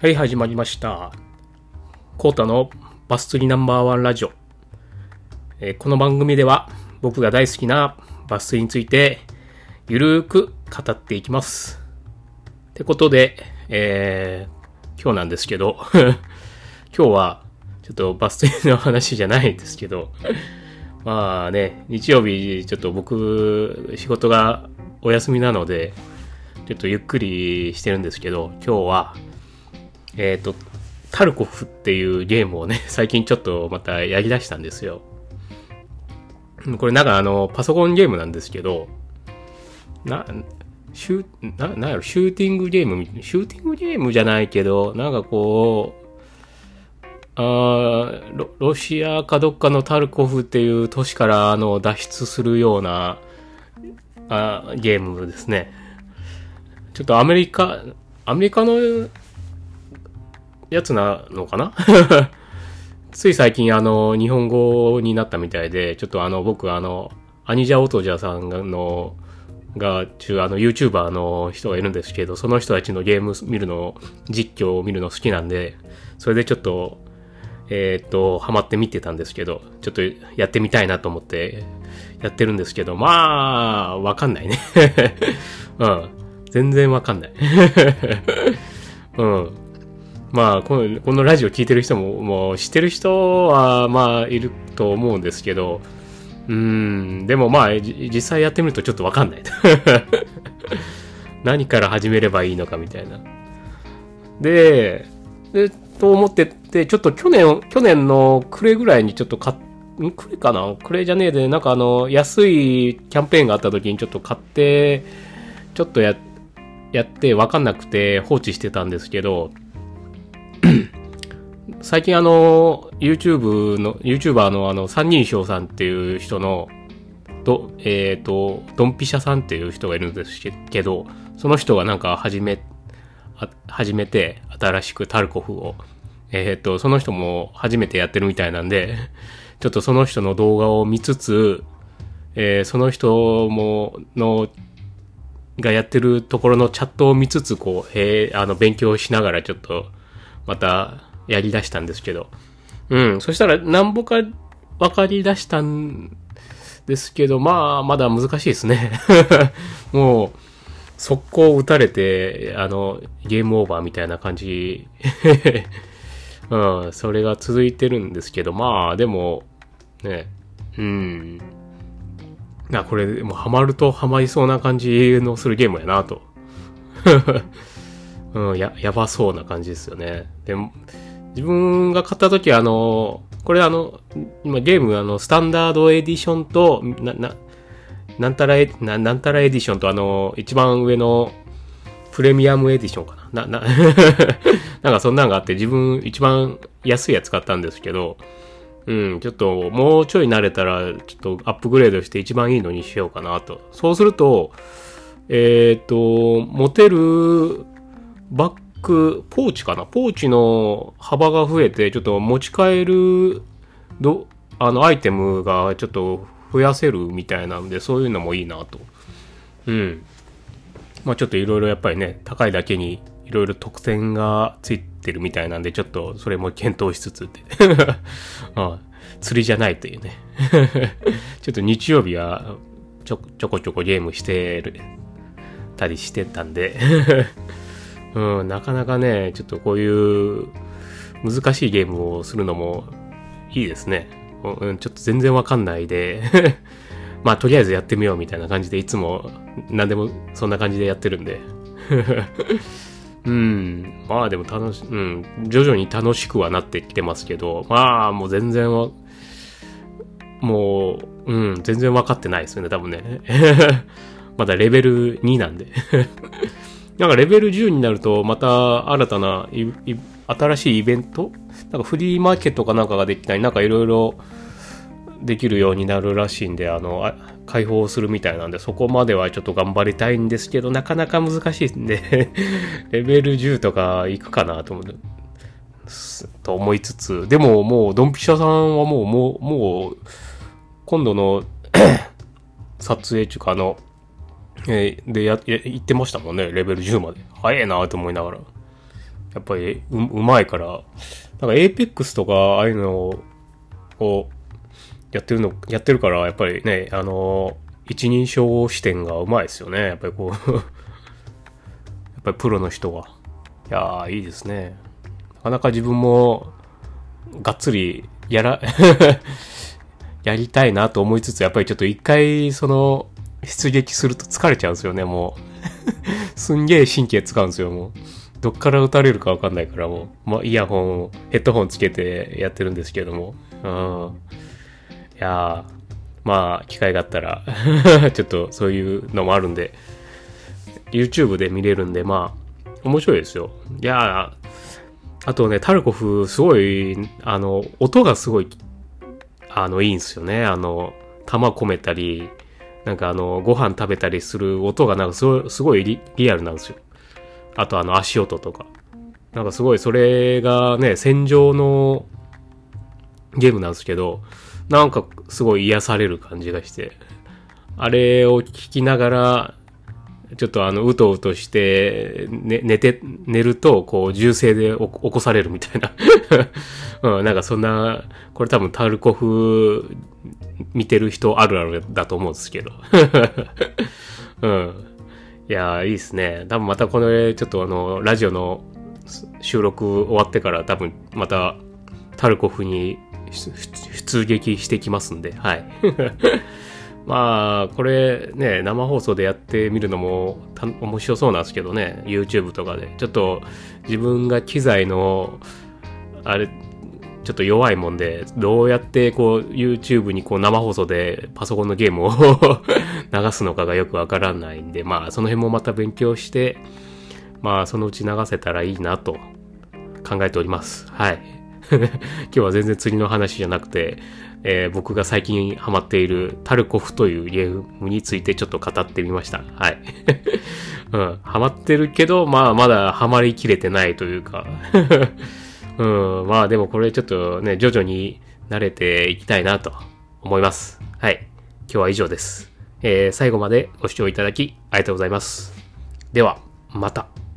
はい、始まりました。コータのバス釣りナンバーワンラジオ。えーこの番組では僕が大好きなバス釣りについてゆるーく語っていきます。ってことで、えー今日なんですけど、今日はちょっとバス釣りの話じゃないんですけど、まあね、日曜日ちょっと僕仕事がお休みなので、ちょっとゆっくりしてるんですけど、今日は、えっ、と、タルコフっていうゲームをね、最近ちょっとまたやり出したんですよ。これなんかあの、パソコンゲームなんですけど、な、シュー、な、なんやろ、シューティングゲーム、シューティングゲームじゃないけど、なんかこう、あロロシアかどっかのタルコフっていう都市からあの脱出するようなあゲームですね。ちょっとアメリカ、アメリカのやつなのかな？つい最近あの、日本語になったみたいで、ちょっとあの、僕あの、アニジャオトジャさんの、が、中、あの、YouTuber の人がいるんですけど、その人たちのゲーム見るの、実況を見るの好きなんで、それでちょっと、えーっと、ハマって見てたんですけど、ちょっとやってみたいなと思ってやってるんですけど、まあ、わかんないね。うん。全然わかんない。うん。まあこの、このラジオ聞いてる人も、もう知ってる人は、まあ、いると思うんですけど、うん、でもまあ、実際やってみるとちょっとわかんない。何から始めればいいのかみたいな。で、で、と思ってて、ちょっと去年、去年の暮れぐらいにちょっと買っ、ん暮れかな？暮れじゃねえで、なんかあの、安いキャンペーンがあった時にちょっと買って、ちょっとや、やってわかんなくて放置してたんですけど、最近あの、YouTube の、YouTuber のあの、三人称さんっていう人の、と、えっ、と、ドンピシャさんっていう人がいるんですけど、その人がなんか始め、あ始めて、新しくタルコフを、えっ、と、その人も初めてやってるみたいなんで、ちょっとその人の動画を見つつ、えーその人も、の、がやってるところのチャットを見つつ、こう、えーあの、勉強しながらちょっと、また、やり出したんですけど。うん。そしたら、なんぼか分かり出したんですけど、まあ、まだ難しいですね。もう、速攻打たれて、あの、ゲームオーバーみたいな感じ。うん、それが続いてるんですけど、まあ、でも、ね、うん。な、これ、もうハマるとハマりそうな感じのするゲームやなと。うん、や、やばそうな感じですよね。でも、自分が買った時は、あの、これあの、今ゲーム、あの、スタンダードエディションと、な、な、なんたらエ、ななんたらエディションと、あの、一番上の、プレミアムエディションかな。な、な、なんかそんなんがあって、自分一番安いやつ買ったんですけど、うん、ちょっともうちょい慣れたら、ちょっとアップグレードして一番いいのにしようかなと。そうすると、えっ、と、持てるバッグ、ポーチかな？ポーチの幅が増えて、ちょっと持ち帰る、ど、あの、アイテムがちょっと増やせるみたいなんで、そういうのもいいなと。うん。まあちょっといろいろやっぱりね、高いだけにいろいろ特典がついてるみたいなんで、ちょっとそれも検討しつつって。ああ釣りじゃないというね。ちょっと日曜日はちょちょこちょこゲームしてたりしてたんで、うん、なかなかね、ちょっとこういう難しいゲームをするのもいいですね。うん、ちょっと全然わかんないで、まあとりあえずやってみようみたいな感じでいつも何でもそんな感じでやってるんで。うん。まあでも楽し、うん。徐々に楽しくはなってきてますけど、まあもう全然わ、もう、うん、全然分かってないですよね、多分ね。まだレベル2なんで。なんかレベル10になると、また新たな、新しいイベント？なんかフリーマーケットかなんかができたり、なんかいろいろできるようになるらしいんで、あの、あ開放するみたいなんで、そこまではちょっと頑張りたいんですけど、なかなか難しいんで、レベル10とか行くかなと思って、すと思いつつ、でももう、ドンピシャさんはもう、もう、もう、今度の 撮影中かあの、えーでや、や、行ってましたもんね、レベル10まで。早いなと思いながら。やっぱりう、うまいから、なんか Apex とか、ああいうのをやってるの、やってるから、やっぱりね、あの、一人称視点がうまいですよね。やっぱりこう やっぱりプロの人が。いやー、いいですね。なかなか自分も、がっつり、やら、やりたいなと思いつつ、やっぱりちょっと一回、その、出撃すると疲れちゃうんですよね、もう。すんげえ神経使うんですよ、もう。どっから撃たれるかわかんないから、もう。まあ、イヤホン、ヘッドホンつけてやってるんですけども。うん。いやー、まあ、機会があったら ちょっとそういうのもあるんで、YouTube で見れるんで、まあ、面白いですよ。いやあとね、タルコフ、すごい、あの、音がすごい、あの、いいんですよね。あの、玉込めたり、なんかあの、ご飯食べたりする音がなんかすごい、リリアルなんですよ。あとあの、足音とか。なんかすごい、それがね、戦場のゲームなんですけど、なんかすごい癒される感じがして、あれを聞きながら、ちょっとあの、うとうとして、ね、寝て、寝ると、こう、銃声で起こされるみたいな。うん、なんかそんな、これ多分タルコフ見てる人あるあるだと思うんですけど。うん。いやいいですね。多分またこれ、ちょっとあの、ラジオの収録終わってから多分またタルコフに出撃してきますんで、はい。まあ、これね、生放送でやってみるのも面白そうなんですけどね、YouTube とかで。ちょっと自分が機材の、あれ、ちょっと弱いもんで、どうやってこう YouTube にこう生放送でパソコンのゲームを 流すのかがよくわからないんで、まあその辺もまた勉強して、まあそのうち流せたらいいなと考えております。はい。今日は全然釣りの話じゃなくて、えー、僕が最近ハマっているタルコフというゲームについてちょっと語ってみました。はい。うん。ハマってるけど、まあまだハマりきれてないというか。うん。まあでもこれちょっとね、徐々に慣れていきたいなと思います。はい。今日は以上です。えー、最後までご視聴いただきありがとうございます。では、また。